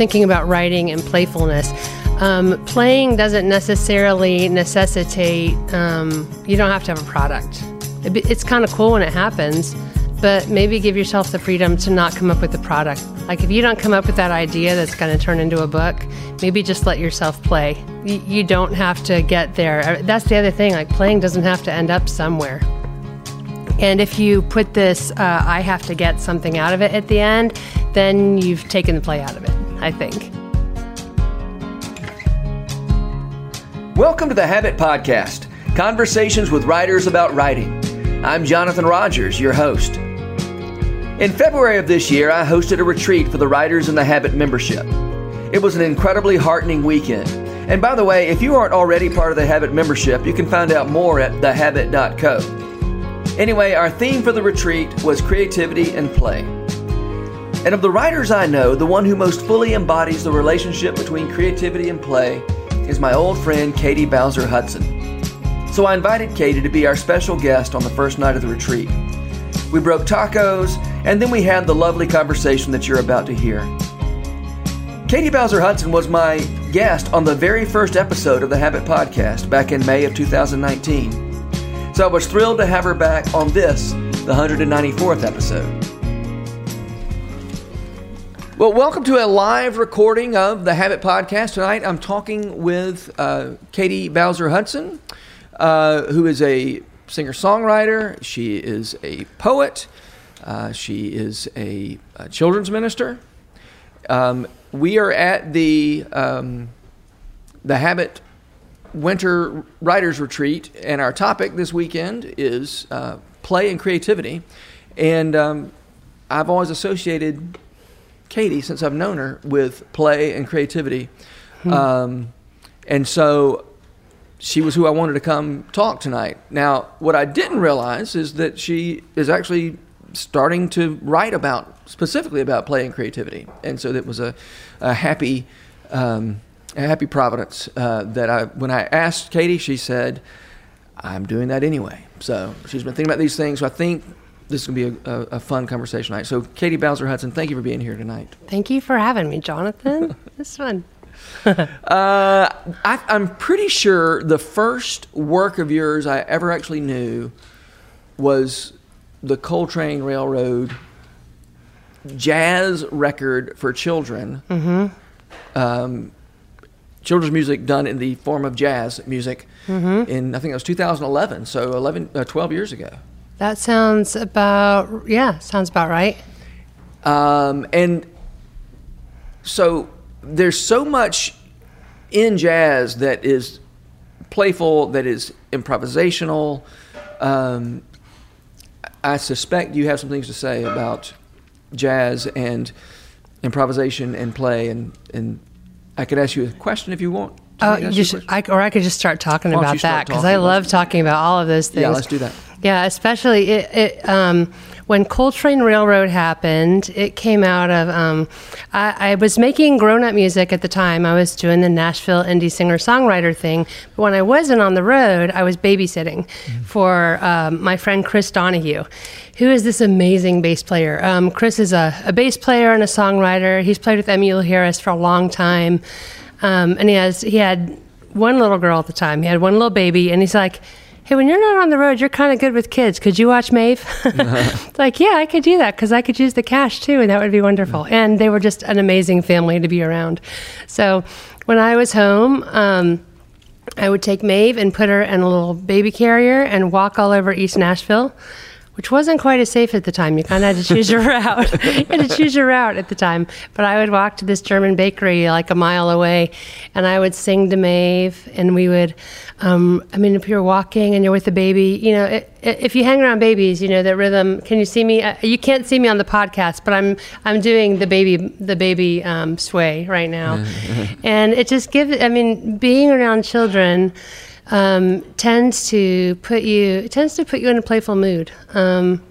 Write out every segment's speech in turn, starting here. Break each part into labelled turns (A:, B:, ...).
A: thinking about writing and playfulness, um, playing doesn't necessarily necessitate, um, you don't have to have a product. It, it's kind of cool when it happens, but maybe give yourself the freedom to not come up with the product. Like if you don't come up with that idea that's going to turn into a book, maybe just let yourself play. You, you don't have to get there. Uh, that's the other thing. Like playing doesn't have to end up somewhere. And if you put this, uh, I have to get something out of it at the end, then you've taken the play out of it, I think.
B: Welcome to the Habit Podcast conversations with writers about writing. I'm Jonathan Rogers, your host. In February of this year, I hosted a retreat for the Writers in the Habit membership. It was an incredibly heartening weekend. And by the way, if you aren't already part of the Habit membership, you can find out more at thehabit.co. Anyway, our theme for the retreat was creativity and play. And of the writers I know, the one who most fully embodies the relationship between creativity and play is my old friend Katy Bowser Hutson. So I invited Katy to be our special guest on the first night of the retreat. We broke tacos, and then we had the lovely conversation that you're about to hear. Katy Bowser Hutson was my guest on the very first episode of the Habit Podcast back in May of 2019. So I was thrilled to have her back on this, the 194th episode. Well, welcome to a live recording of the Habit Podcast. Tonight I'm talking with uh, Katy Bowser Hutson, uh, who is a singer songwriter. She is a poet. Uh, she is a, a children's minister. Um, we are at the um, the Habit winter writers retreat, and our topic this weekend is uh, play and creativity. And um, I've always associated Katy, since I've known her, with play and creativity. Hmm. Um, and so she was who I wanted to come talk tonight. Now, what I didn't realize is that she is actually starting to write about specifically about play and creativity. And so that was a, a happy. Um, happy providence uh, that I when I asked Katy, she said, "I'm doing that anyway." So she's been thinking about these things. So I think this is going to be a, a, a, fun conversation tonight. So Katy Bowser Hutson, thank you for being here tonight.
A: Thank you for having me, Jonathan. it's fun.
B: uh, I, I'm pretty sure the first work of yours I ever actually knew was the Coltrane Railroad jazz record for children. Mm-hmm. Um, children's music done in the form of jazz music mm-hmm. in I think it was 2011, so 11, uh, 12 years ago.
A: That sounds about yeah, sounds about right.
B: Um, and so there's so much in jazz that is playful, that is improvisational. Um, I suspect you have some things to say about jazz and improvisation and play and, and I could ask you a question if you want.
A: Oh, you should, I, or I could just start talking about that because I love talking about all of those things.
B: Yeah, let's do that.
A: Yeah, especially it, it um, when Coltrane Railroad happened. It came out of um, I, I, was making grown-up music at the time. I was doing the Nashville indie singer-songwriter thing. But when I wasn't on the road, I was babysitting mm-hmm. for um, my friend Chris Donohue, who is this amazing bass player. Um, Chris is a, a, bass player and a songwriter. He's played with Emmylou Harris for a long time, um, and he has he had one little girl at the time. He had one little baby, and he's like, "Hey, when you're not on the road, you're kind of good with kids. Could you watch Maeve?" like, yeah, I could do that because I could use the cash too, and that would be wonderful. And they were just an amazing family to be around. So when I was home. Um, I would take Maeve and put her in a little baby carrier and walk all over East Nashville which wasn't quite as safe at the time. You kind of had to choose your route. you had to choose your route at the time. But I would walk to this German bakery like a mile away, and I would sing to Maeve, and we would. Um, I mean, if you're walking and you're with a baby, you know, it, if you hang around babies, you know that rhythm. Can you see me? Uh, you can't see me on the podcast, but I'm I'm doing the baby the baby um, sway right now, and it just gives. I mean, being around children um, tends to put you tends to put you in a playful mood. Um,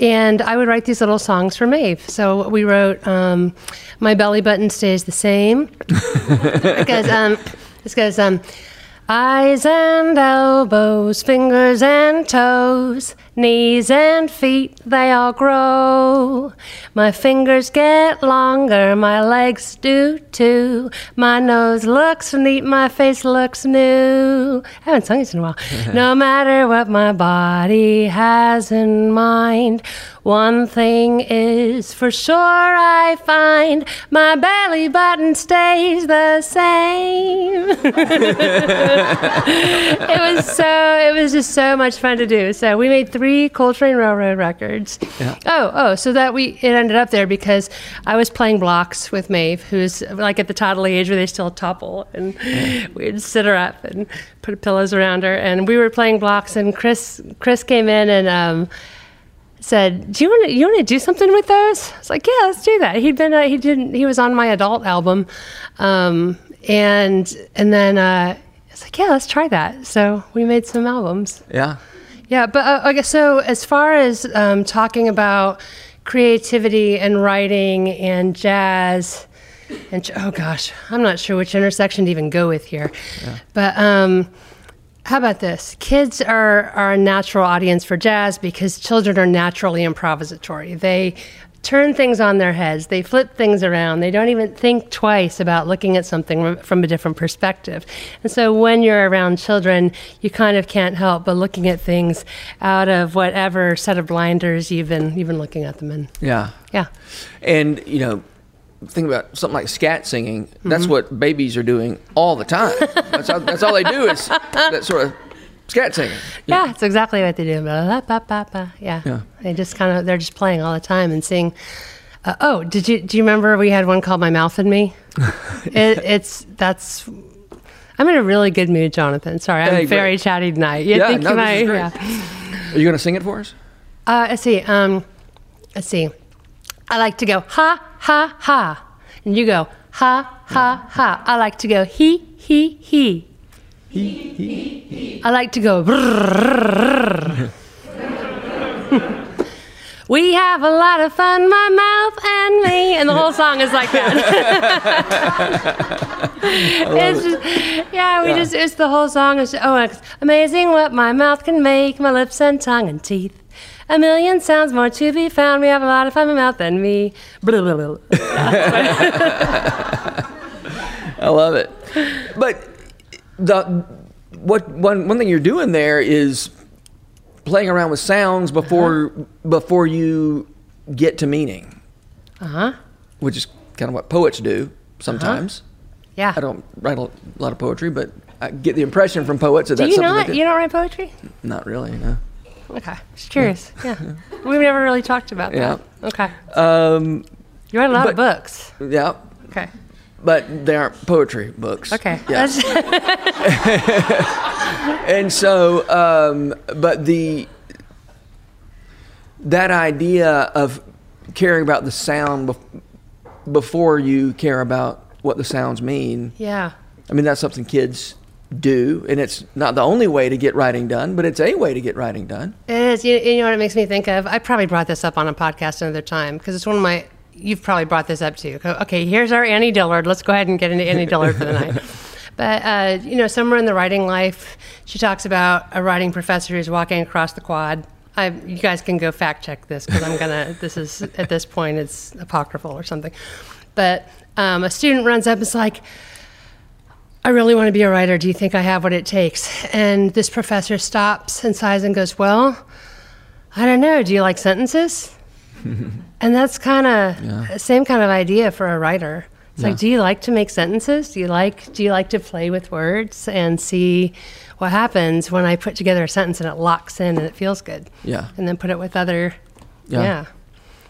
A: and I would write these little songs for Maeve. So we wrote um, "My Belly Button Stays the Same" because um, because um, Eyes and elbows, fingers and toes, knees and feet, they all grow. My fingers get longer, my legs do too. My nose looks neat, my face looks new. I haven't sung this in a while. no matter what my body has in mind, one thing is for sure I find my belly button stays the same. it was so it was just so much fun to do. So we made three Coltrane Railroad records.
B: Yeah.
A: Oh, oh, so that we it ended up there because I was playing blocks with Maeve, who's like at the toddler age where they still topple, and we'd sit her up and put pillows around her, and we were playing blocks, and Chris Chris came in and. Um, said, "Do you want to you want to do something with those?" I was like, "Yeah, let's do that." He'd been uh, he didn't he was on my adult album, um, and and then uh, I was like, "Yeah, let's try that." So we made some albums.
B: Yeah.
A: Yeah, but uh, I guess so. As far as um, talking about creativity and writing and jazz, and oh gosh, I'm not sure which intersection to even go with here. But um, how about this? Kids are, are a natural audience for jazz because children are naturally improvisatory. They turn things on their heads, they flip things around, they don't even think twice about looking at something from- a different perspective. And so when you're around children, you kind of can't help but looking at things out of whatever set of blinders you've been, you've been looking at them in.
B: Yeah.
A: Yeah.
B: And you know, think about something like scat singing. That's mm-hmm. what babies are doing all the time. that's, all, that's all they do is that sort of scat singing.
A: Yeah, it's exactly what they do. Yeah.
B: Yeah.
A: They just kind of they're just playing all the time and sing. Uh, oh, did you do you remember we had one called "My Mouth and Me"? it, it's that's. I'm in a really good mood, Jonathan. Sorry, I'm
B: Hey,
A: very
B: great.
A: chatty tonight. You
B: Yeah,
A: think
B: no,
A: you
B: this
A: might?
B: is great.
A: Yeah.
B: Are you going to sing it for us?
A: Uh, let's see. Um, let's see. I like to go ha ha ha, and you go ha ha ha. I like to go he he he. I like to go. we have a lot of fun, my mouth and me, and the whole song is like that. it's just, yeah, we
B: Yeah.
A: just it's the whole song is oh it's amazing what my mouth can make, my lips and tongue and teeth. A million sounds more to be found. We have a lot of fun, my mouth and me. Blah, blah, blah.
B: I love it. But the what one one thing you're doing there is playing around with sounds before before you get to meaning,
A: Uh huh.
B: which is kind of what poets do sometimes.
A: Yeah.
B: I don't write a lot of poetry, but I get the impression from poets that
A: Do
B: that's
A: you
B: something
A: not?
B: do.
A: You don't write poetry?
B: Not really, no.
A: Okay. Just curious. Yeah. We've never really talked about that. Okay.
B: Um,
A: You write a lot of books.
B: yeah,
A: Okay.
B: But they aren't poetry books.
A: Okay.
B: Yeah. and so, um, but the that idea of caring about the sound bef- before you care about what the sounds mean.
A: yeah.
B: I mean, that's something kids do, and it's not the only way to get writing done, but it's a way to get writing done.
A: It is. You, you know what it makes me think of? I probably brought this up on a podcast another time because it's one of my. You've probably brought this up too. Okay, here's our Annie Dillard. Let's go ahead and get into Annie Dillard for the night. But uh, you know, somewhere in the writing life, she talks about a writing professor who's walking across the quad. I, you guys can go fact check this because I'm gonna. this is at this point it's apocryphal or something. But um, a student runs up and is like, I really want to be a writer. Do you think I have what it takes? And this professor stops and sighs and goes, Well, I don't know. Do you like sentences? and that's kind of
B: Yeah.
A: same kind of idea for a writer. It's
B: Yeah.
A: like, do you like to make sentences? Do you like do you like to play with words and see what happens when I put together a sentence and it locks in and it feels good?
B: Yeah.
A: And then put it with other,
B: Yeah.
A: yeah.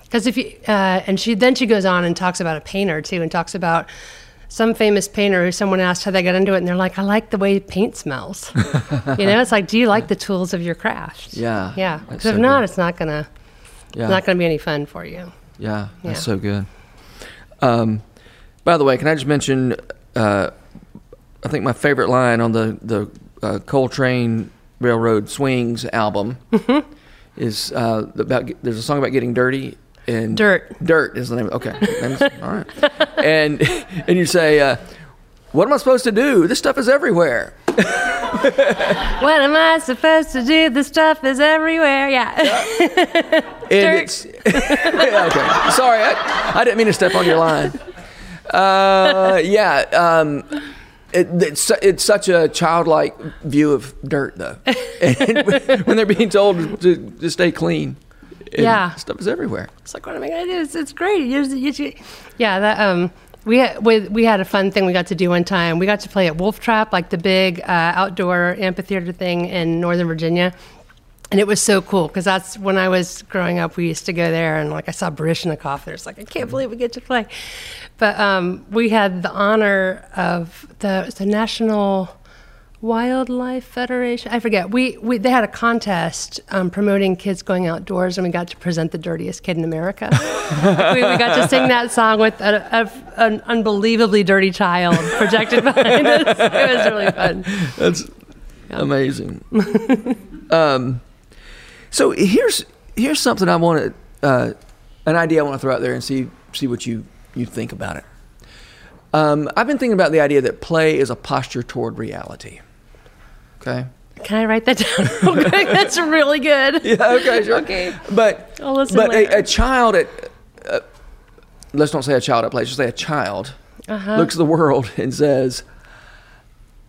A: Because if you uh, and she then she goes on and talks about a painter too, and talks about some famous painter who someone asked how they got into it, and they're like, "I like the way paint smells." you know, it's like, do you like the tools of your craft?
B: Yeah,
A: yeah. Because
B: so
A: if not,
B: good.
A: it's not gonna
B: Yeah.
A: it's not gonna be any fun for you.
B: Yeah, that's
A: Yeah.
B: so good. Um, by the way, can I just mention? Uh, I think my favorite line on the the uh, Coltrane Railroad Swings album
A: Mm-hmm.
B: is uh, about. There's a song about getting dirty. And
A: Dirt.
B: Dirt is the name. Okay, all right. And and you say, uh, "What am I supposed to do? This stuff is everywhere."
A: what am I supposed to do? The stuff is everywhere. Yeah.
B: And it's okay. Sorry, I, I didn't mean to step on your line. Uh, yeah, um, it, it's it's such a childlike view of dirt, though. And when they're being told to, to stay clean, and
A: Yeah.
B: stuff is everywhere.
A: It's like, what am I gonna do? It's, it's great. You just- you just- yeah, that um, we had, we we had a fun thing we got to do one time. We got to play at Wolf Trap, like the big uh, outdoor amphitheater thing in Northern Virginia. And it was so cool because that's when I was growing up. We used to go there, and like I saw Baryshnikov there. It's like I can't believe we get to play. But um, we had the honor of the the National Wildlife Federation. I forget. We, we they had a contest um, promoting kids going outdoors, and we got to present the dirtiest kid in America. we, we got to sing that song with a, a, an unbelievably dirty child projected behind us. It was really fun.
B: That's amazing. um, so here's here's something I want to uh, an idea I want to throw out there and see see what you you think about it. Um, I've been thinking about the idea that play is a posture toward reality. Okay.
A: Can I write that down real quick? That's really good.
B: Yeah. Okay. Sure.
A: Okay.
B: But
A: I'll listen
B: but a, a child at uh, let's don't say a child at play. Just say a child
A: Uh-huh.
B: looks at the world and says,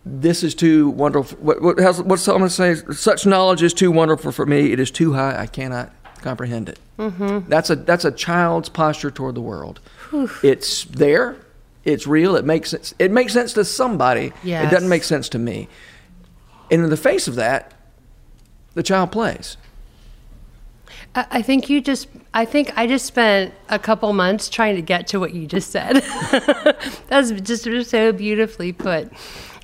B: "This is too wonderful." What, what, how's, what's someone say? Such knowledge is too wonderful for me. It is too high. I cannot comprehend it. Mm-hmm. That's a that's a child's posture toward the world. It's there. It's real. It makes sense. It makes sense to somebody. It doesn't make sense to me. And in the face of that, the child plays.
A: I think you just, I think I just spent a couple months trying to get to what you just said. That's just so beautifully put.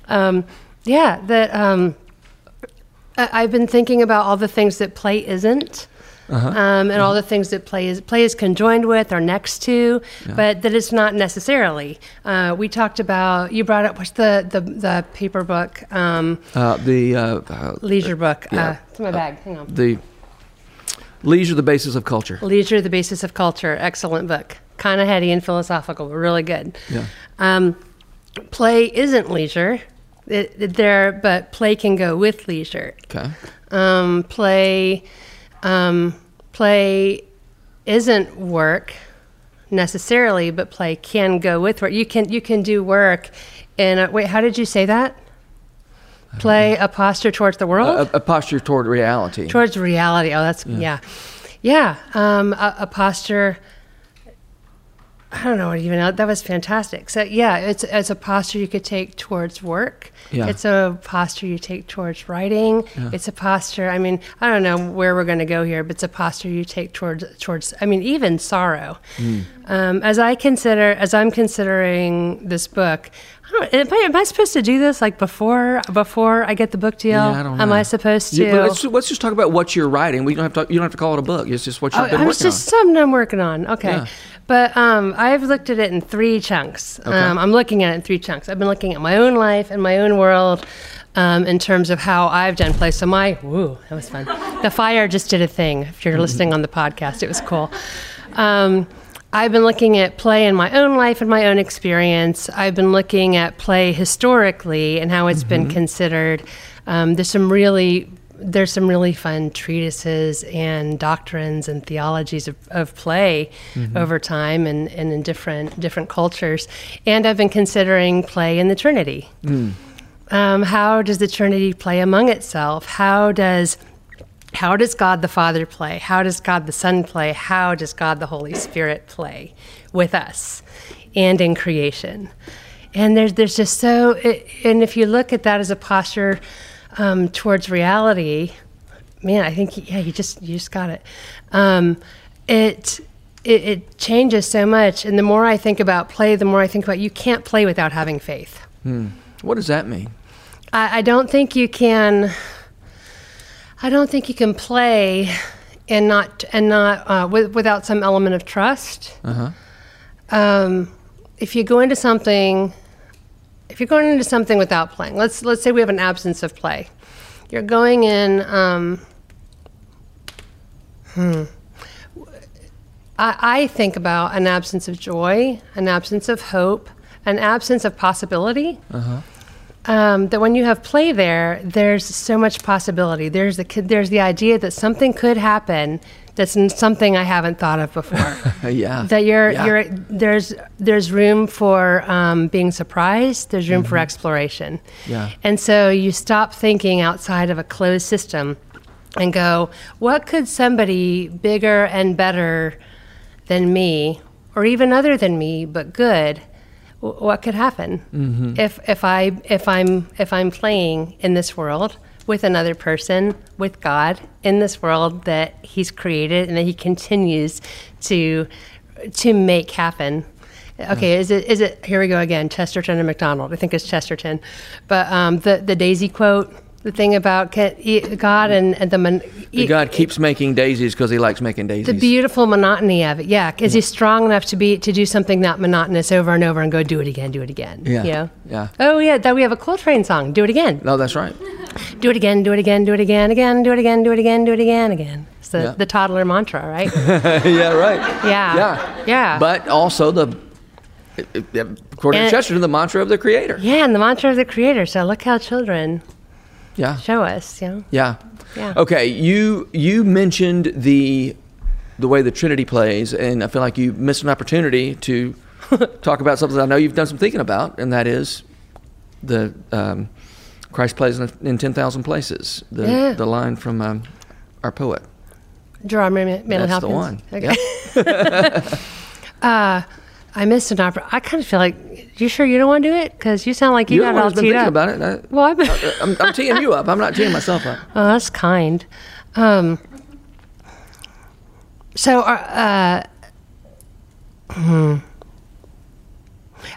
A: Um, yeah, that um, I've been thinking about all the things that play isn't. Um, and all the things that play is play is conjoined with or next to, but that it's not necessarily. Uh, we talked about you brought up what's the the, the Pieper book, um,
B: Uh, the uh, uh,
A: leisure book.
B: Yeah.
A: Uh, it's in my bag. Hang on.
B: the leisure, the basis of culture.
A: Leisure, the Basis of Culture, excellent book. Kind of heady and philosophical, but really good.
B: Yeah.
A: Um, play isn't leisure, it- there, but play can go with leisure.
B: Okay.
A: Um, play, um, play isn't work necessarily, but play can go with work. You can you can do work. And wait, how did you say that? Play a posture towards the world.
B: A, a posture toward reality.
A: towards reality. Oh, that's yeah, yeah. Um, a, a posture. I don't know what even. That was fantastic. So yeah, it's it's a posture you could take towards work.
B: Yeah.
A: It's a posture you take towards writing. Yeah. It's a posture. I mean, I don't know where we're going to go here, but it's a posture you take towards towards. I mean, even sorrow.
B: Hmm.
A: Um, as I consider, as I'm considering this book, I don't, am, I, am I supposed to do this like before before I get the book deal?
B: Yeah, I don't know.
A: Am I supposed to?
B: Well, let's, let's just talk about what you're writing. We don't have to. You don't have to call it a book. It's just what you've
A: Oh,
B: been
A: I
B: working
A: was just something I'm working on. Okay.
B: Yeah.
A: But um, I've looked at it in three chunks. Um, I'm looking at it in three chunks. I've been looking at my own life and my own world um, in terms of how I've done play. So my, woo, that was fun. the fire just did a thing. If you're listening on the podcast, it was cool. Um, I've been looking at play in my own life and my own experience. I've been looking at play historically and how it's been considered. Um, there's some really there's some really fun treatises and doctrines and theologies of, of play over time and, and in different different cultures. And I've been considering play in the Trinity. Um, how does the Trinity play among itself? How does how does God the Father play? How does God the Son play? How does God the Holy Spirit play with us and in creation? And there's there's just so it, and if you look at that as a posture um, towards reality, man, I think yeah, you just you just got it. Um, it, it it changes so much, and the more I think about play, the more I think about you can't play without having faith.
B: What does that mean?
A: I, I don't think you can. I don't think you can play and not and not uh, with, without some element of trust.
B: Uh-huh.
A: Um, if you go into something, if you're going into something without playing, let's let's say we have an absence of play. You're going in. Um, hmm. I, I think about an absence of joy, an absence of hope, an absence of possibility. Uh um, that when you have play there, there's so much possibility. There's the kid- there's the idea that something could happen that's something I haven't thought of before.
B: yeah.
A: that you're
B: Yeah.
A: you're there's there's room for um, being surprised. There's room for exploration.
B: Mm-hmm. Yeah.
A: And so you stop thinking outside of a closed system, and go, what could somebody bigger and better than me, or even other than me but good, w- what could happen
B: Mm-hmm.
A: if if I if I'm if I'm playing in this world with another person with God in this world that He's created and that He continues to to make happen. Okay, is it is it here we go again? Chesterton and MacDonald. I think it's Chesterton, but um, the the Daisy quote, the thing about God and, and the mon- e-
B: God keeps making daisies because he likes making daisies.
A: the beautiful monotony of it. Yeah, is he strong enough to be to do something not monotonous over and over and go do it again, do it again?
B: Yeah,
A: You know?
B: yeah.
A: Oh yeah, that we have a Coltrane song. Do it again.
B: no, that's right.
A: Do it again. Do it again. Do it again. Again. Do it again. Do it again. Do it again. Again. It's the
B: Yeah.
A: the toddler mantra, right?
B: yeah, right.
A: Yeah.
B: Yeah.
A: Yeah.
B: But also the, according
A: And-
B: to Chesterton, the mantra of the creator.
A: yeah, and the mantra of the creator. So look how children
B: Yeah.
A: show us. You know.
B: Yeah.
A: Yeah.
B: Okay, you you mentioned the the way the Trinity plays, and I feel like you missed an opportunity to talk about something I know you've done some thinking about, and that is the um, Christ plays in, in ten thousand places. The
A: Yeah.
B: the line from um, our poet.
A: Gerard Manley
B: That's the one.
A: Okay.
B: Yep.
A: Uh, I missed an opera. I kind of feel like. You sure you don't want to do it? Because you sound like you,
B: You
A: got all teed up.
B: about it. I,
A: Well, I've been.
B: I'm, I'm teeing you up. I'm not teeing myself up.
A: Oh, that's kind. Um, so, uh, hmm.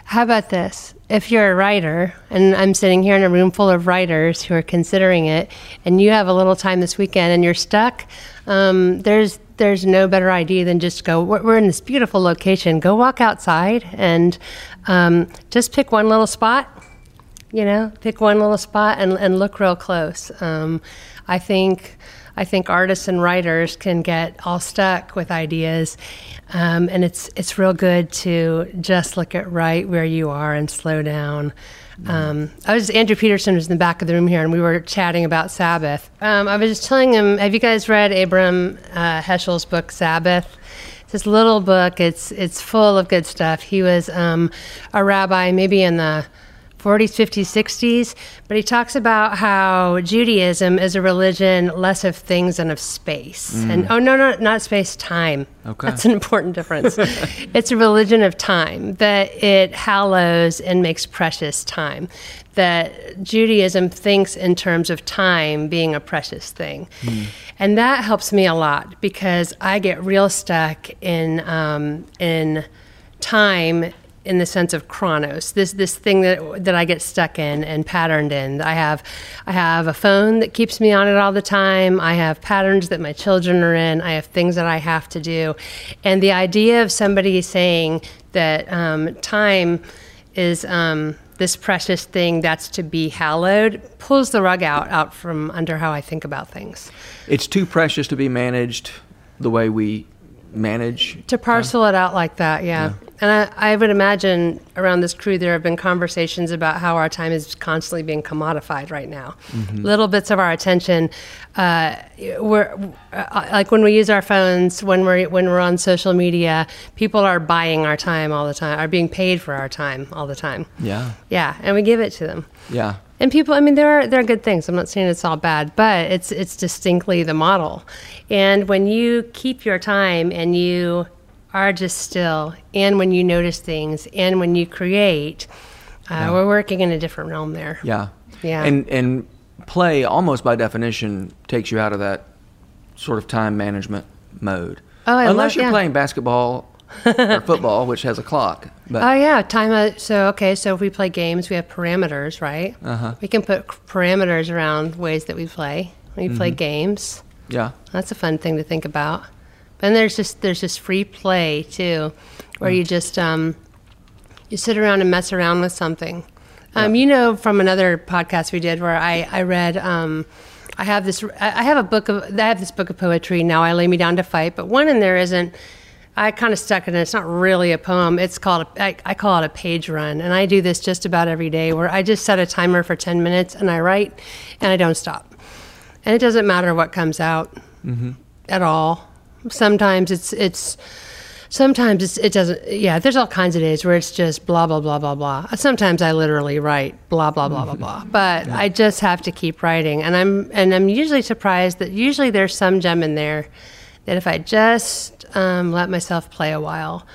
A: How about this? If you're a writer, and I'm sitting here in a room full of writers who are considering it, and you have a little time this weekend and you're stuck, um, there's there's no better idea than just go. We're, in this beautiful location. Go walk outside and um, just pick one little spot you know pick one little spot and, and look real close um, i think i think artists and writers can get all stuck with ideas um, and it's it's real good to just look at right where you are and slow down um, I was Andrew Peterson was in the back of the room here, and we were chatting about Sabbath. Um, I was just telling him, "Have you guys read Abram uh, Heschel's book Sabbath?" It's this little book. It's it's full of good stuff. He was um, a rabbi, maybe in the 40s, 50s, 60s, but he talks about how Judaism is a religion less of things and of space. And oh no, no, not space, time.
B: Okay.
A: That's an important difference. it's a religion of time that it hallows and makes precious time. That Judaism thinks in terms of time being a precious thing. And that helps me a lot because I get real stuck in um, in time in the sense of chronos this this thing that that I get stuck in and patterned in. I have I have a phone that keeps me on it all the time. I have patterns that my children are in. I have things that I have to do. And the idea of somebody saying that um, time is um, this precious thing that's to be hallowed pulls the rug out out from under how I think about things.
B: It's too precious to be managed the way we manage.
A: to parcel it out like that yeah, and I, I would imagine around this crew there have been conversations about how our time is constantly being commodified right now little bits of our attention uh, we're uh, like when we use our phones when we're when we're on social media people are buying our time all the time are being paid for our time all the time
B: Yeah.
A: yeah and we give it to them
B: Yeah.
A: And people, I mean, there are there are good things. I'm not saying it's all bad, but it's it's distinctly the model. And when you keep your time and you are just still, and when you notice things, and when you create, uh, we're working in a different realm there.
B: Yeah.
A: Yeah.
B: And and play almost by definition takes you out of that sort of time management mode.
A: Oh, I
B: Unless
A: love-
B: you're
A: yeah.
B: playing basketball or football, which has a clock. But
A: Oh yeah, time. Uh, so okay, so if we play games, we have parameters, right?
B: Uh-huh.
A: We can put parameters around ways that we play. We
B: Mm-hmm.
A: play games.
B: yeah.
A: That's a fun thing to think about. And there's just there's just free play too, where you just um, you sit around and mess around with something. Um, You know, from another podcast we did where I I read. Um, I have this. I have a book of. I have this book of poetry. Now I lay me down to fight, but one in there isn't I kind of stuck in it. It's not really a poem. It's called, a, I, I call it a page run. And I do this just about every day where I just set a timer for 10 minutes and I write and I don't stop. And it doesn't matter what comes out mm-hmm. at all. Sometimes it's, it's, sometimes it's, it doesn't, yeah, there's all kinds of days where it's just blah, blah, blah, blah, blah. Sometimes I literally write blah, blah, blah, blah, blah. Mm-hmm. But I just have to keep writing. And I'm, and I'm usually surprised that usually there's some gem in there that if I just um, let myself play a while,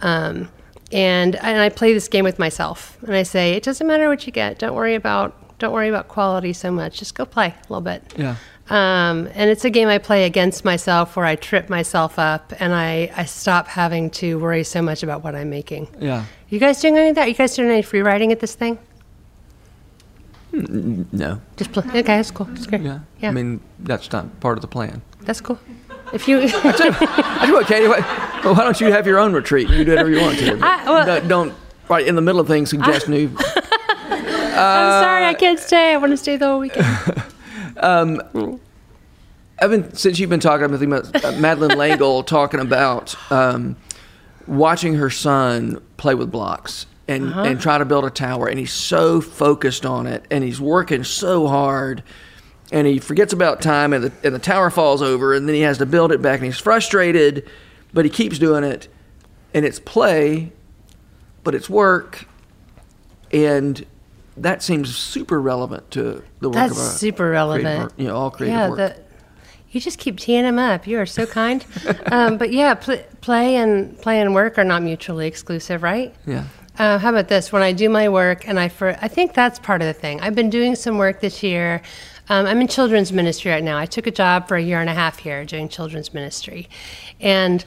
A: um, and and I play this game with myself, and I say it doesn't matter what you get. Don't worry about don't worry about quality so much. Just go play a little bit.
B: Yeah.
A: Um, and it's a game I play against myself where I trip myself up and I, I stop having to worry so much about what I'm making.
B: Yeah.
A: You guys doing any of that? You guys doing any free writing at this thing?
B: No.
A: Just play. Okay, that's cool. That's great.
B: Yeah.
A: Yeah.
B: I mean, that's not part of the plan.
A: That's cool. If you,
B: I tell you what, Katy, why, well, why don't you have your own retreat? You do whatever you want to.
A: I- well-
B: don't, don't, right in the middle of things, suggest new.
A: I'm sorry I can't stay. I want to stay the whole weekend.
B: I've been since you've been talking. I've been thinking about uh, Madeleine L'Engle talking about um, watching her son play with blocks and and try to build a tower, and he's so focused on it, and he's working so hard, and he forgets about time, and the and the tower falls over, and then he has to build it back, and he's frustrated, but he keeps doing it, and it's play, but it's work, and that seems super relevant to the work
A: That's
B: of a
A: super relevant.
B: you know, all creative
A: yeah,
B: work.
A: the, you just keep teeing him up. You are so kind. um, but yeah, pl- play and play and work are not mutually exclusive, right?
B: yeah.
A: Uh, how about this? When I do my work, and I for I think that's part of the thing. I've been doing some work this year. Um, I'm in children's ministry right now. I took a job for a year and a half here doing children's ministry, and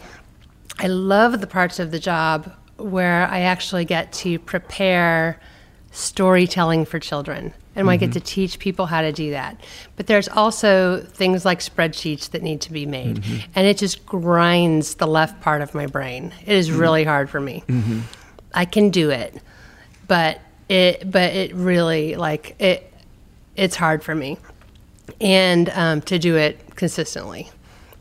A: I love the parts of the job where I actually get to prepare storytelling for children and I get to mm-hmm. teach people how to do that. But there's also things like spreadsheets that need to be made, mm-hmm. and it just grinds the left part of my brain. It is mm-hmm. really hard for me. I can do it, but it but it really like it it's hard for me, and um, to do it consistently.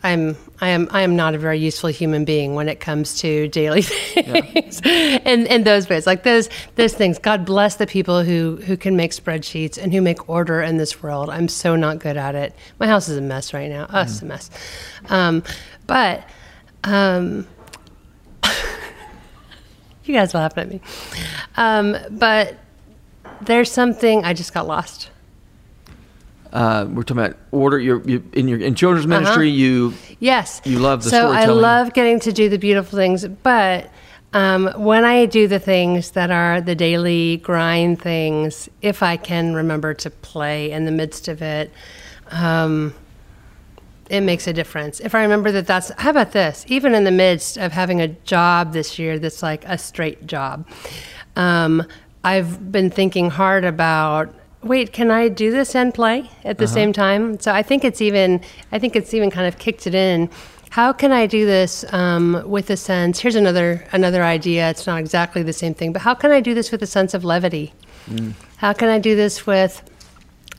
A: I'm I am I am not a very useful human being when it comes to daily things and and those ways like those those things. God bless the people who who can make spreadsheets and who make order in this world. I'm so not good at it. My house is a mess right now. Oh, it's a mess. Um, but um, you guys laughing at me. Um, but there's something I just got lost.
B: Uh, we're talking about order. You're, you in your in children's ministry. You
A: Yes.
B: You love the
A: so I love getting to do the beautiful things, but um, when I do the things that are the daily grind things, if I can remember to play in the midst of it, um, it makes a difference. If I remember that that's, how about this? Even in the midst of having a job this year that's like a straight job, um, I've been thinking hard about. Wait, can I do this and play at the same time? So I think it's even, I think it's even kind of kicked it in. How can I do this um, with a sense? Here's another another idea. It's not exactly the same thing, but how can I do this with a sense of levity? How can I do this with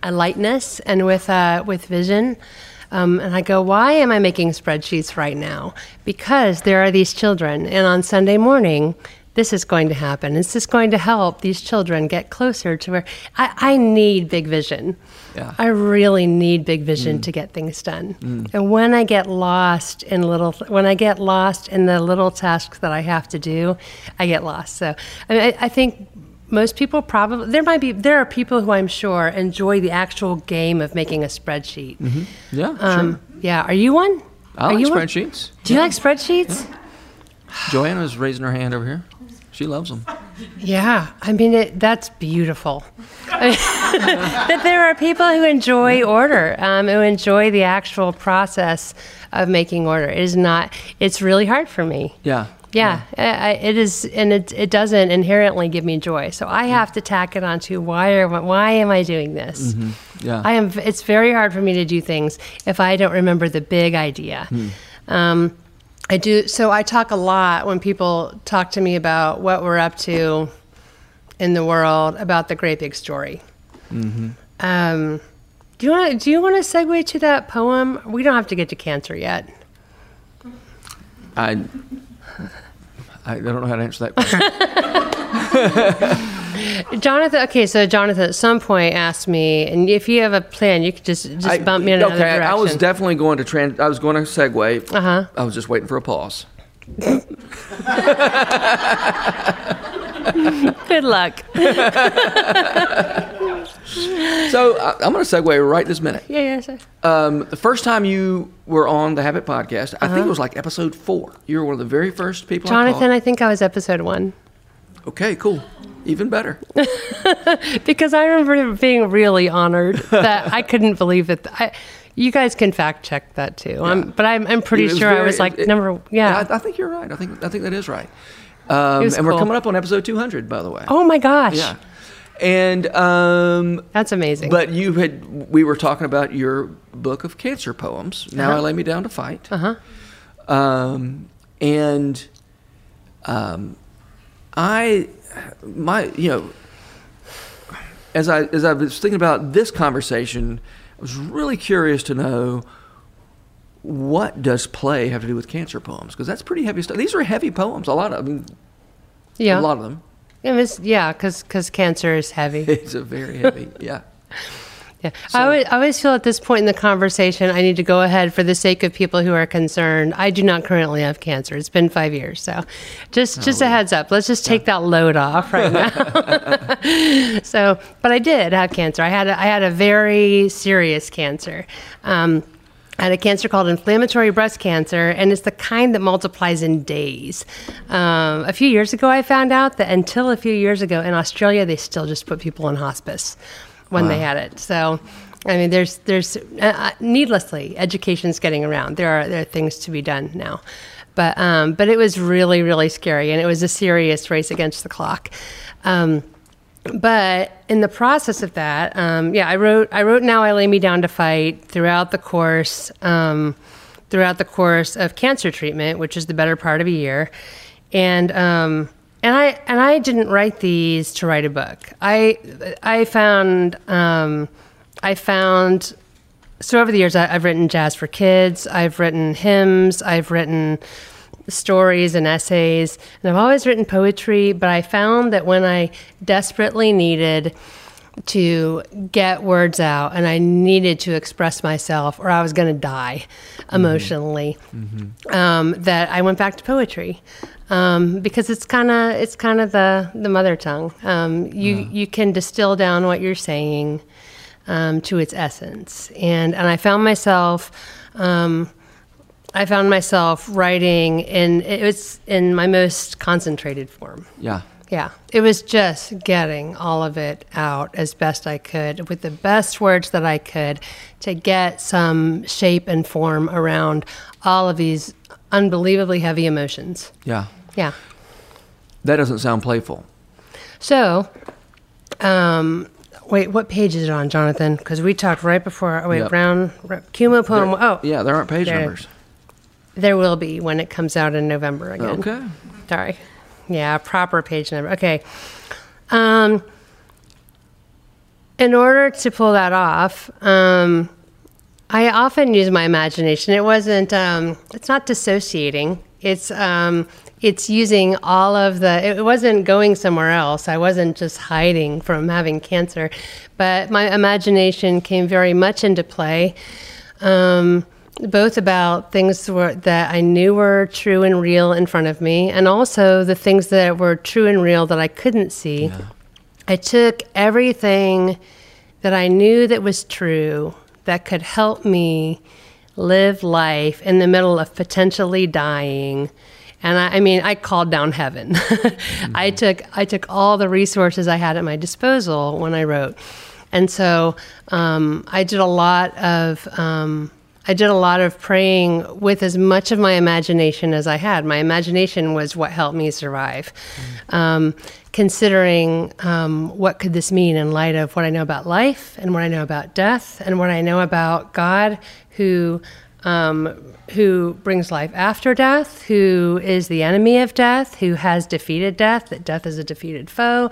A: a lightness and with uh, with vision. Um, and I go, why am I making spreadsheets right now? Because there are these children, and on Sunday morning, this is going to happen. This is going to help these children get closer to where I, I need big vision.
B: Yeah.
A: I really need big vision mm. to get things done. Mm. And when I get lost in little, when I get lost in the little tasks that I have to do, I get lost. So I, mean, I, I think most people probably there might be there are people who I'm sure enjoy the actual game of making a spreadsheet. Mm-hmm.
B: yeah.
A: Um,
B: sure.
A: Yeah, are you one?
B: I
A: are
B: like
A: you one?
B: spreadsheets.
A: Do you like spreadsheets?
B: Joanna's raising her hand over here. She loves them.
A: Yeah, I mean it, that's beautiful. That there are people who enjoy order, um, who enjoy the actual process of making order. It is not. It's really hard for me.
B: Yeah.
A: Yeah, I, I- it is, and it, it doesn't inherently give me joy. So I have to tack it onto why are why am I doing this?
B: Yeah.
A: I am. It's very hard for me to do things if I don't remember the big idea. Um, I do. So I talk a lot when people talk to me about what we're up to in the world about the great big story. Um, do you want to? Do you want to segue to that poem? We don't have to get to cancer yet.
B: I, I don't know how to answer that question.
A: Jonathan, okay, so Jonathan at some point asked me, and if you have a plan, you could just just
B: I-
A: bump me in another
B: okay,
A: direction.
B: I was definitely going to trans. I was going to segue.
A: Uh-huh.
B: I was just waiting for a pause.
A: Good luck.
B: So I, I'm going to segue right this minute.
A: Yeah, yeah. Sure.
B: Um, the first time you were on the Habit podcast, I
A: Uh-huh.
B: think it was like episode four. You were one of the very first people.
A: Jonathan,
B: called.
A: I think I was episode one
B: Okay, cool. Even better.
A: because I remember being really honored that I couldn't believe it. I, you guys can fact check that too. I'm, but I'm, I'm pretty sure I was like
B: it-
A: number. Yeah.
B: I, I think you're right. I think I think that is right. Um, and we're coming up on episode 200, by the way.
A: oh my gosh.
B: yeah. And um,
A: That's amazing.
B: but you had we were talking about your book of cancer poems. Now I lay me down to fight.
A: uh huh.
B: Um, and um, I my you know as I as I was thinking about this conversation, I was really curious to know what does play have to do with cancer poems because that's pretty heavy stuff. These are heavy poems. A lot of I mean,
A: Yeah.
B: a lot of them.
A: It was, yeah, because cancer is heavy.
B: It's a very heavy. yeah.
A: Yeah. I, always, I always feel at this point in the conversation, I need to go ahead for the sake of people who are concerned. I do not currently have cancer. It's been five years. So just, just a heads up. Let's just take that load off right now. so, but I did have cancer. I had a, I had a very serious cancer. Um, I had a cancer called inflammatory breast cancer, and it's the kind that multiplies in days. Um, a few years ago, I found out that until a few years ago in Australia, they still just put people in hospice when they had it. So, I mean, there's there's uh, uh, needlessly education's getting around. There are there are things to be done now, but um, but it was really really scary, and it was a serious race against the clock. Um, but in the process of that, um, yeah, I wrote I wrote now I lay me down to fight throughout the course um, throughout the course of cancer treatment, which is the better part of a year, and um, and I and I didn't write these to write a book. I I found um, I found so over the years I, I've written jazz for kids, I've written hymns, I've written stories and essays, and I've always written poetry. But I found that when I desperately needed to get words out and I needed to express myself, or I was going to die emotionally, Um, that I went back to poetry. Um, because it's kind of it's kind of the the mother tongue. Um, you you can distill down what you're saying um, to its essence, and and I found myself. Um, I found myself writing in it was in my most concentrated form.
B: Yeah.
A: Yeah, it was just getting all of it out as best I could with the best words that I could to get some shape and form around all of these unbelievably heavy emotions.
B: Yeah.
A: Yeah.
B: That doesn't sound playful.
A: So, um, wait, what page is it on, Jonathan? Because we talked right before. Oh, wait,
B: Yep.
A: Brown, Chemo poem. Oh,
B: Yeah, there aren't page
A: There.
B: numbers.
A: there will be when it comes out in November again.
B: Okay.
A: Sorry. Yeah, proper page number. Okay. Um, in order to pull that off, um, I often use my imagination. It wasn't. Um, it's not dissociating. It's. Um, it's using all of the. It wasn't going somewhere else. I wasn't just hiding from having cancer, but my imagination came very much into play. Um, both about things were, that I knew were true and real in front of me, and also the things that were true and real that I couldn't see. I took everything that I knew that was true that could help me live life in the middle of potentially dying. And I, I mean, I called down heaven. I took I took all the resources I had at my disposal when I wrote, and so um, I did a lot of um, I did a lot of praying with as much of my imagination as I had. My imagination was what helped me survive. Um, considering um, what could this mean in light of what I know about life and what I know about death and what I know about God, who um, who brings life after death, who is the enemy of death, who has defeated death, that death is a defeated foe.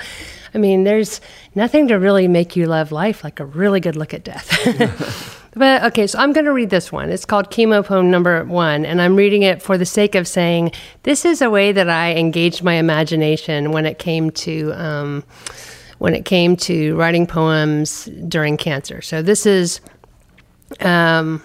A: I mean, there's nothing to really make you love life like a really good look at death. But okay, so I'm going to read this one. It's called Chemo Poem Number One, and I'm reading it for the sake of saying this is a way that I engaged my imagination when it came to um, when it came to writing poems during cancer. So this is, um,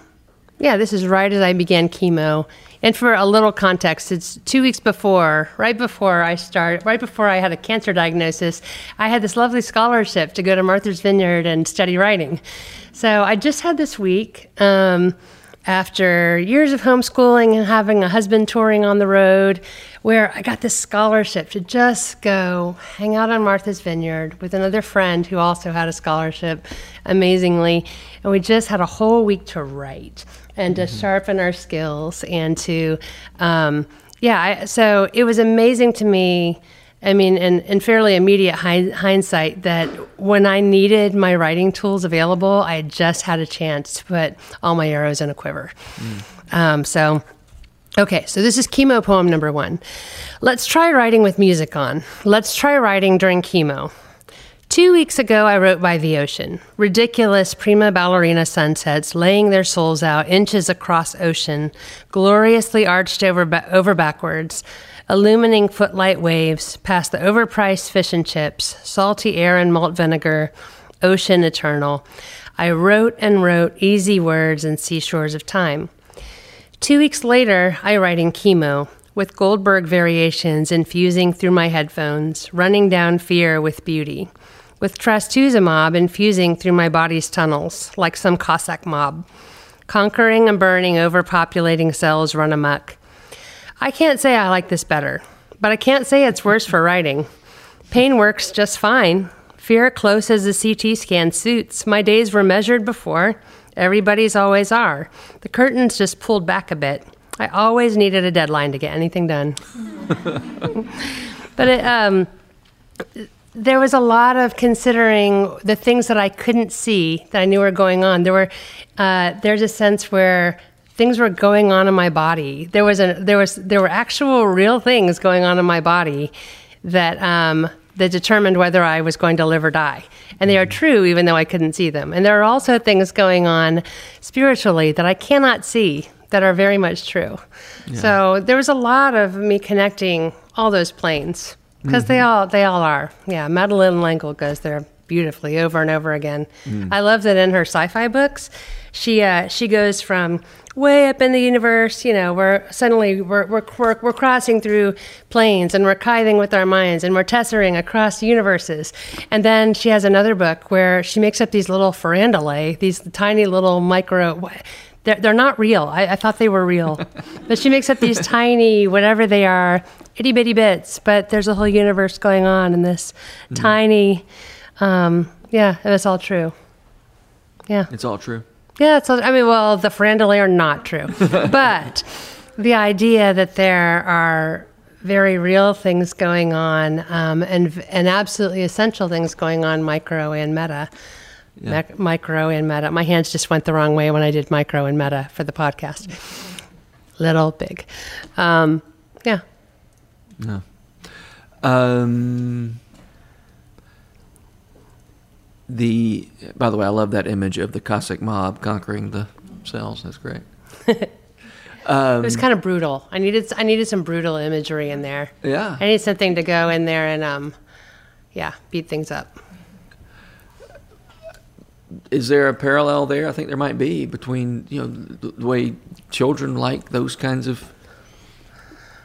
A: yeah, this is right as I began chemo. And for a little context, it's two weeks before, right before I started, right before I had a cancer diagnosis, I had this lovely scholarship to go to Martha's Vineyard and study writing. So I just had this week. Um, after years of homeschooling and having a husband touring on the road, where I got this scholarship to just go hang out on Martha's Vineyard with another friend who also had a scholarship, amazingly. And we just had a whole week to write and to mm-hmm. sharpen our skills and to, um, yeah, I, so it was amazing to me I mean, in, in fairly immediate hindsight, that when I needed my writing tools available, I just had a chance to put all my arrows in a quiver. Mm. Um, so, okay, so this is chemo poem number one. Let's try writing with music on. Let's try writing during chemo. Two weeks ago, I wrote by the ocean. Ridiculous prima ballerina sunsets laying their souls out inches across ocean, gloriously arched over, over backwards illumining footlight waves past the overpriced fish and chips, salty air and malt vinegar, ocean eternal. I wrote and wrote easy words and seashores of time. Two weeks later, I write in chemo, with Goldberg variations infusing through my headphones, running down fear with beauty, with trastuzumab infusing through my body's tunnels, like some Cossack mob, conquering and burning overpopulating cells run amuck, I can't say I like this better, but I can't say it's worse for writing. Pain works just fine. Fear close as a CT scan suits. My days were measured before. Everybody's always are. The curtains just pulled back a bit. I always needed a deadline to get anything done. but it, um, there was a lot of considering the things that I couldn't see that I knew were going on. There were uh, there's a sense where things were going on in my body. There was a there was there were actual real things going on in my body that um, that determined whether I was going to live or die. And they are true even though I couldn't see them. And there are also things going on spiritually that I cannot see that are very much true. Yeah. So there was a lot of me connecting all those planes because mm-hmm. they all they all are. Yeah, Madeleine L'Engle goes there beautifully over and over again. Mm. I love that in her sci-fi books, she uh, she goes from way up in the universe, you know, we're suddenly we're, we're, we're, we're, crossing through planes and we're kything with our minds and we're tessering across universes. And then she has another book where she makes up these little farandole, these tiny little micro. They're, they're not real. I, I thought they were real. but she makes up these tiny, whatever they are, itty bitty bits. But there's a whole universe going on in this mm. tiny. Um, yeah, it's all true. Yeah.
B: It's all true.
A: Yeah, so I mean, well, the farandole are not true, but the idea that there are very real things going on um, and and absolutely essential things going on, micro and meta. Yeah. micro and meta. My hands just went the wrong way when I did micro and meta for the podcast. Little, big. Um, yeah.
B: No. Um, the by the way, I love that image of the Cossack mob conquering the cells. That's great.
A: Um, it was kind of brutal. I needed I needed some brutal imagery in there.
B: Yeah,
A: I need something to go in there and um, yeah, beat things up.
B: Is there a parallel there? I think there might be between you know the way children like those kinds of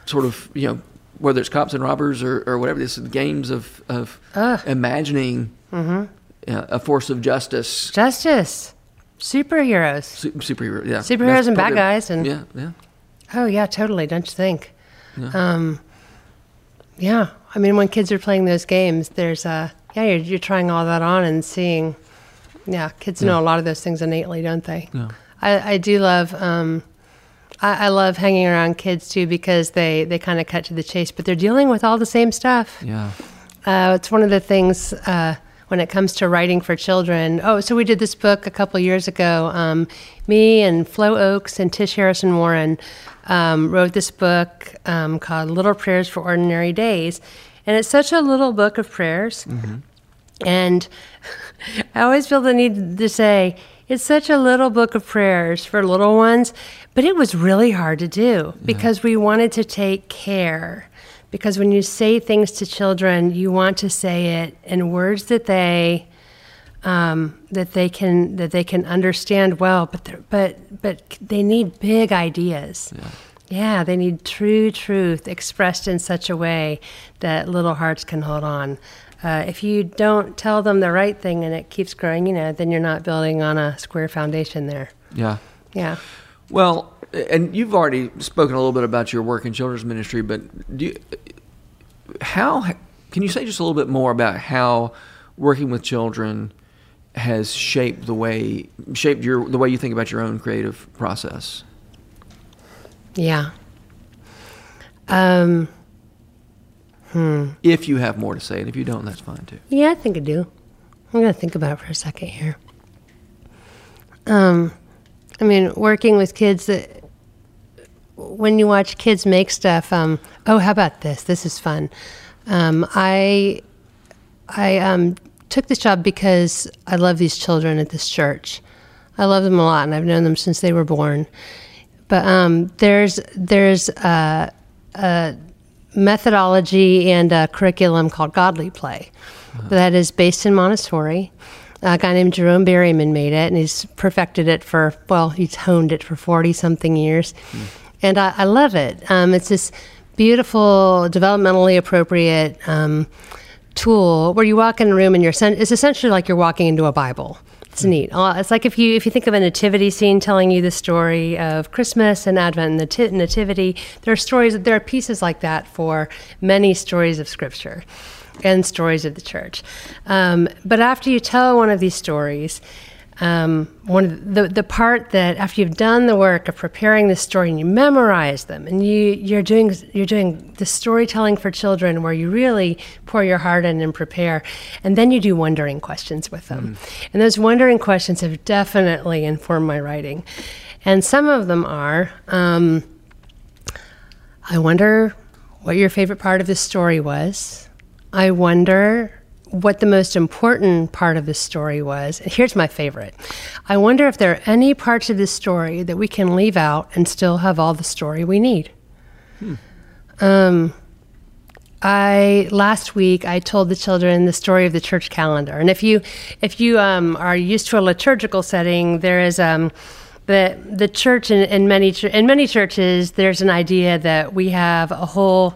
B: sort of you know whether it's cops and robbers or, or whatever this is games of of uh. imagining mm-hmm a force of justice.
A: Justice. Superheroes.
B: Su- superhero, yeah.
A: Superheroes That's and bad guys and
B: Yeah, yeah.
A: Oh yeah, totally, don't you think? Yeah. Um, yeah. I mean when kids are playing those games, there's uh yeah, you're, you're trying all that on and seeing yeah, kids yeah. know a lot of those things innately, don't they? Yeah. I, I do love um, I, I, love hanging around kids too because they, they kind of cut to the chase, but they're dealing with all the same stuff.
B: Yeah.
A: Uh, it's one of the things uh, when it comes to writing for children. Oh, so we did this book a couple years ago. Um, me and Flo Oakes and Tish Harrison Warren um, wrote this book um, called Little Prayers for Ordinary Days. And it's such a little book of prayers. Mm-hmm. And I always feel the need to say, It's such a little book of prayers for little ones, but it was really hard to do because we wanted to take care. Because when you say things to children, you want to say it in words that they um, that they can that they can understand well. But but but they need big ideas. Yeah, they need true truth expressed in such a way that little hearts can hold on. Uh, if you don't tell them the right thing and it keeps growing, you know, then you're not building on a square foundation there.
B: Yeah.
A: Yeah.
B: Well, and you've already spoken a little bit about your work in children's ministry, but do you, how can you say just a little bit more about how working with children has shaped the way shaped your the way you think about your own creative process?
A: Yeah. Um,
B: If you have more to say, and if you don't, that's fine too.
A: yeah, I think I do. I'm going to think about it for a second here. Um, I mean, working with kids that when you watch kids make stuff, um, oh, how about this? This is fun. Um, I I um, took this job because I love these children at this church. I love them a lot, and I've known them since they were born. But um, there's there's a, a methodology and a curriculum called Godly Play that is based in Montessori. A guy named Jerome Berryman made it, and he's perfected it for well, he's honed it for forty something years, and I, I love it. Um, it's this beautiful, developmentally appropriate um, tool where you walk in a room and you're sen- it's essentially like you're walking into a Bible. It's neat. Uh, It's like if you if you think of a nativity scene telling you the story of Christmas and Advent and the nati- nativity. There are stories. There are pieces like that for many stories of Scripture and stories of the church. Um, but after you tell one of these stories, um, one of the the part that after you've done the work of preparing the story and you memorize them and you you're doing you're doing the storytelling for children where you really pour your heart in and prepare, and then you do wondering questions with them, and those wondering questions have definitely informed my writing, and some of them are. Um, I wonder what your favorite part of the story was. I wonder what the most important part of the story was. And here's my favorite. I wonder if there are any parts of the story that we can leave out and still have all the story we need. Um, I last week I told the children the story of the church calendar, and if you if you um, are used to a liturgical setting, there is um, the the church in, in many in many churches there's an idea that we have a whole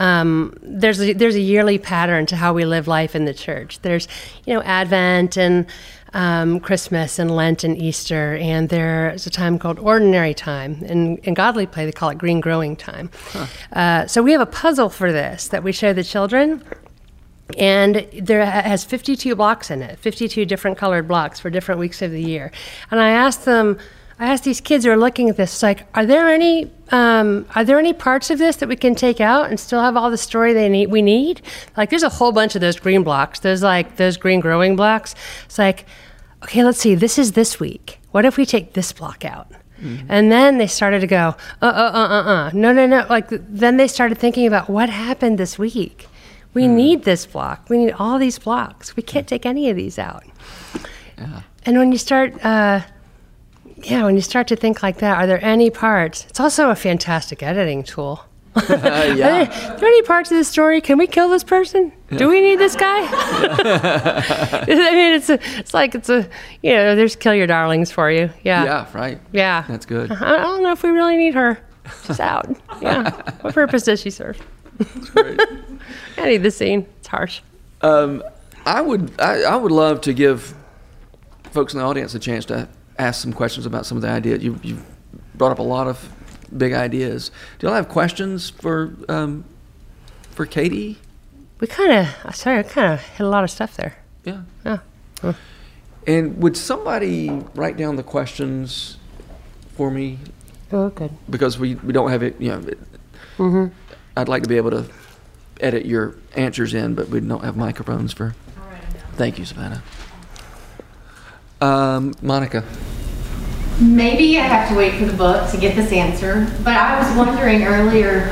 A: um, there's a, there's a yearly pattern to how we live life in the church. There's you know Advent and um, Christmas and Lent and Easter, and there's a time called ordinary time. In, in godly play, they call it green growing time. Uh, so we have a puzzle for this that we show the children and there has 52 blocks in it 52 different colored blocks for different weeks of the year and i asked them i asked these kids who are looking at this like are there any um, are there any parts of this that we can take out and still have all the story they need we need like there's a whole bunch of those green blocks there's like those green growing blocks it's like okay let's see this is this week what if we take this block out and then they started to go, uh, uh, uh, uh, uh, no, no, no. Like then they started thinking about what happened this week. We need this block. We need all these blocks. We can't take any of these out.
B: Yeah.
A: And when you start, uh, yeah, when you start to think like that, are there any parts? It's also a fantastic editing tool.
B: Uh,
A: there,
B: yeah.
A: are there any parts of this story? Can we kill this person? Do we need this guy? I mean, it's a, it's like it's a, you know, there's kill your darlings for you. Yeah.
B: Yeah. Right.
A: Yeah.
B: That's good.
A: I don't know if we really need her. She's out. Yeah. what purpose does she serve? I need the scene. It's harsh.
B: Um, I would I, I would love to give folks in the audience a chance to ask some questions about some of the ideas. You you brought up a lot of big ideas. Do y'all have questions for um, for Katy?
A: We kind of, sorry, I kind of hit a lot of stuff there.
B: Yeah.
A: Yeah.
B: And would somebody write down the questions for me
A: Oh, good.
B: because we, we don't have it. You know, it,
A: Mm-hmm.
B: I'd like to be able to edit your answers in, but we don't have microphones for. Thank you, Savannah. Um, Monica.
C: Maybe I have to wait for the book to get this answer, but I was wondering earlier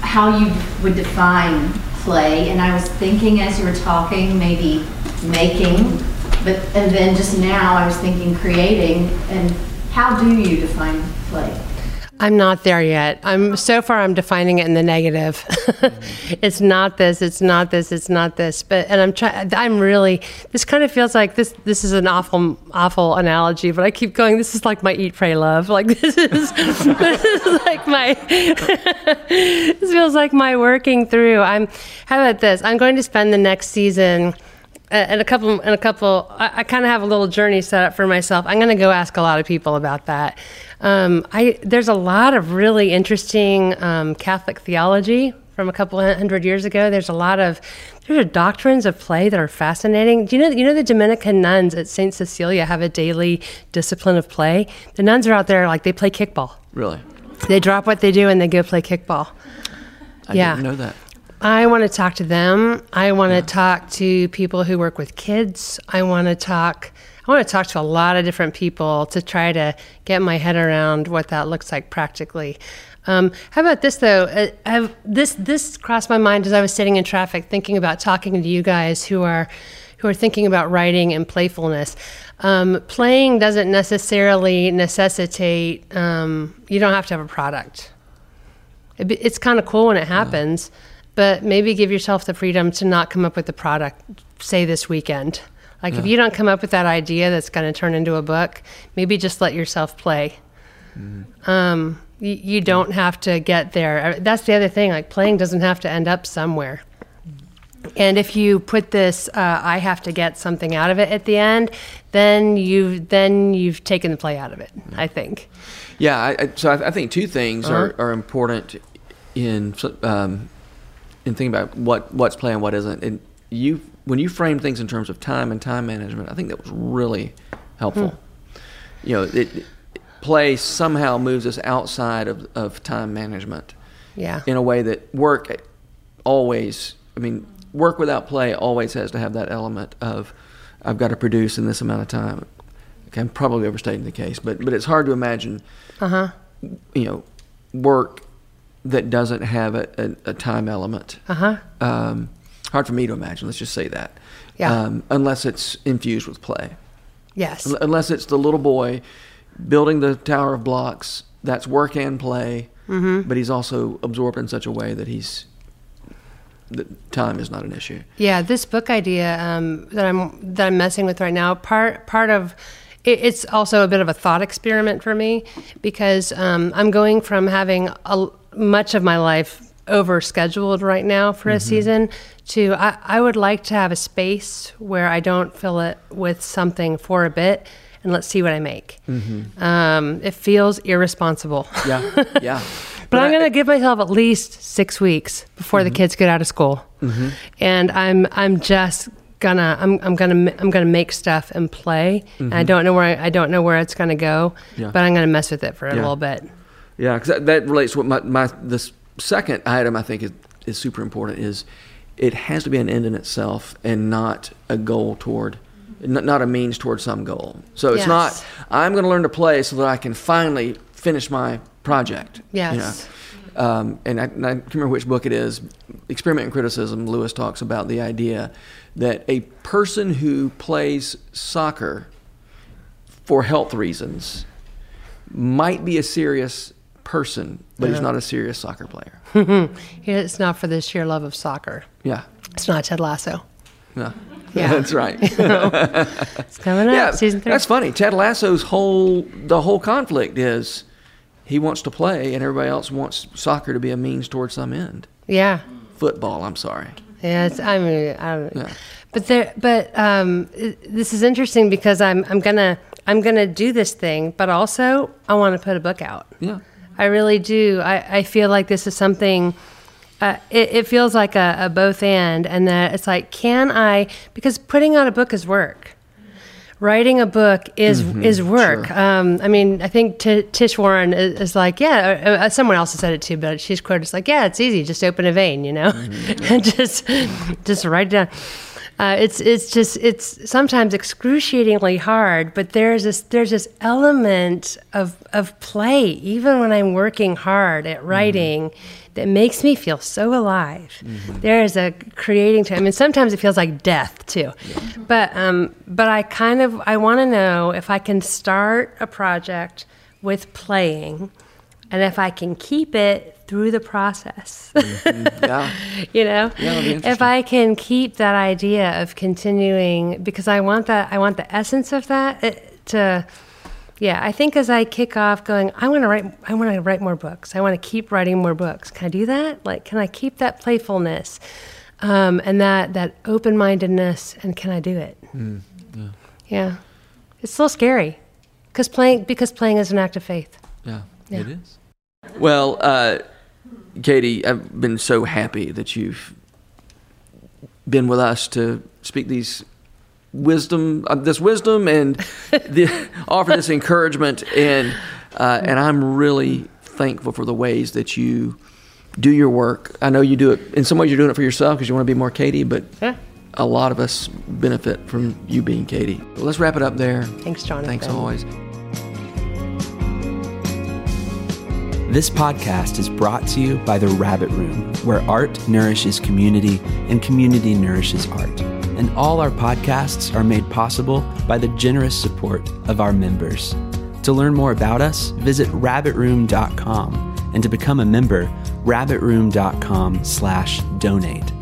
C: how you would define play, and I was thinking as you were talking, maybe making but and then just now I was thinking creating and how do you define play?
A: I'm not there yet. I'm so far. I'm defining it in the negative. it's not this. It's not this. It's not this. But and I'm trying. I'm really. This kind of feels like this. This is an awful, awful analogy. But I keep going. This is like my eat, pray, love. Like this is. this is like my. this feels like my working through. I'm. How about this? I'm going to spend the next season and a couple and a couple i, I kind of have a little journey set up for myself i'm going to go ask a lot of people about that um, I, there's a lot of really interesting um, catholic theology from a couple hundred years ago there's a lot of there's doctrines of play that are fascinating do you know you know the dominican nuns at st cecilia have a daily discipline of play the nuns are out there like they play kickball
B: Really?
A: they drop what they do and they go play kickball
B: I
A: Yeah.
B: didn't know that.
A: I want to talk to them. I want to talk to people who work with kids. I want to talk. I want to talk to a lot of different people to try to get my head around what that looks like practically. Um, how about this though? Uh, I've, this this crossed my mind as I was sitting in traffic, thinking about talking to you guys who are who are thinking about writing and playfulness. Um, playing doesn't necessarily necessitate. Um, you don't have to have a product. It it's kind of cool when it happens, but maybe give yourself the freedom to not come up with the product, say this weekend. Like if you don't come up with that idea that's going to turn into a book, maybe just let yourself play. Um, you, you don't have to get there. Uh, That's the other thing. Like playing doesn't have to end up somewhere. And if you put this, uh, I have to get something out of it at the end, then you've then you've taken the play out of it. I think.
B: Yeah, I, I, so I, I think two things
A: Uh-huh.
B: are, are important in um, in thinking about what what's play and what isn't. And you when you frame things in terms of time and time management, I think that was really helpful.
A: Hmm.
B: You know, it, it- play somehow moves us outside of, of time management
A: Yeah.
B: in a way that work always. I mean, work without play always has to have that element of I've got to produce in this amount of time. Okay, I'm probably overstating the case, but but it's hard to imagine
A: Uh huh.
B: you know, work that doesn't have a, a, a time element.
A: Uh huh.
B: Um, hard for me to imagine. Let's just say that.
A: Yeah.
B: Um, unless it's infused with play.
A: Yes.
B: Unle- Unless it's the little boy building the tower of blocks. That's work and play.
A: Mm-hmm.
B: But he's also absorbed in such a way that he's that time is not an issue.
A: Yeah, this book idea um, that I'm that I'm messing with right now. Part part of it's also a bit of a thought experiment for me because um, I'm going from having a, much of my life over scheduled right now for a season to I, I would like to have a space where I don't fill it with something for a bit and let's see what I make. Mm-hmm. Um, it feels irresponsible.
B: Yeah. Yeah.
A: But I'm going to give myself at least six weeks before the mm-hmm. kids get out of school, mm-hmm. and I'm I'm just gonna I'm I'm gonna I'm gonna make stuff and play. And I don't know where I, I don't know where it's gonna go,
B: Yeah.
A: but I'm gonna mess with it for a
B: Yeah.
A: little bit.
B: Yeah, because that, that relates to what my, my this second item I think is, is super important is it has to be an end in itself and not a goal toward not, not a means toward some goal. So it's
A: Yes.
B: not I'm going to learn to play so that I can finally finish my project. you know.
A: Yes.
B: Um, and I, and I can't remember which book it is. Experiment in Criticism. Lewis talks about the idea that a person who plays soccer for health reasons might be a serious person, but he's not a serious soccer player.
A: It's not for the sheer love of soccer.
B: Yeah.
A: It's not Ted Lasso.
B: Yeah.
A: Yeah.
B: That's right.
A: It's coming up
B: yeah,
A: season three.
B: that's funny. Ted Lasso's whole the whole conflict is he wants to play, and everybody else wants soccer to be a means towards some end.
A: yeah.
B: Football, I'm sorry.
A: Yeah, it's, I mean, I don't,
B: Yeah.
A: but there, but um, this is interesting because I'm I'm gonna I'm gonna do this thing, but also I want to put a book out.
B: Yeah.
A: I really do. I, I feel like this is something. Uh, it, it feels like a, a both and, and that it's like, can I? Because putting out a book is work. Writing a book is is work.
B: sure.
A: Um, I mean, I think T- Tish Warren is, is like, yeah. Uh, uh, someone else has said it too, but she's quoted as like, yeah, it's easy. Just open a vein, you know, and just just write it down. Uh, it's it's just it's sometimes excruciatingly hard, but there's this there's this element of of play even when I'm working hard at writing that makes me feel so alive. There is a creating time, I and mean, sometimes it feels like death too. But um, but I kind of I want to know if I can start a project with playing, and if I can keep it through the process.
B: Yeah.
A: you know?
B: That'll
A: if i can keep that idea of continuing because i want that i want the essence of that it, to yeah i think as i kick off going i want to write i want to write more books. I want to keep writing more books. Can i do that? Like can i keep that playfulness um, and that that open-mindedness and can i do it?
B: Mm,
A: yeah. It's still scary because playing because playing is an act of faith.
B: Yeah,
A: Yeah.
B: it is. Well, uh, Katy, I've been so happy that you've been with us to speak these wisdom, uh, this wisdom, and the, offer this encouragement, and uh, and I'm really thankful for the ways that you do your work. I know you do it in some ways. You're doing it for yourself because you want to be more Katy, but
A: yeah
B: a lot of us benefit from you being Katy. Well, let's wrap it up there.
A: thanks jonathan
B: Thanks always.
D: This podcast is brought to you by The Rabbit Room, where art nourishes community and community nourishes art. And all our podcasts are made possible by the generous support of our members. To learn more about us, visit rabbitroom.com. And to become a member, rabbitroom.com slash donate.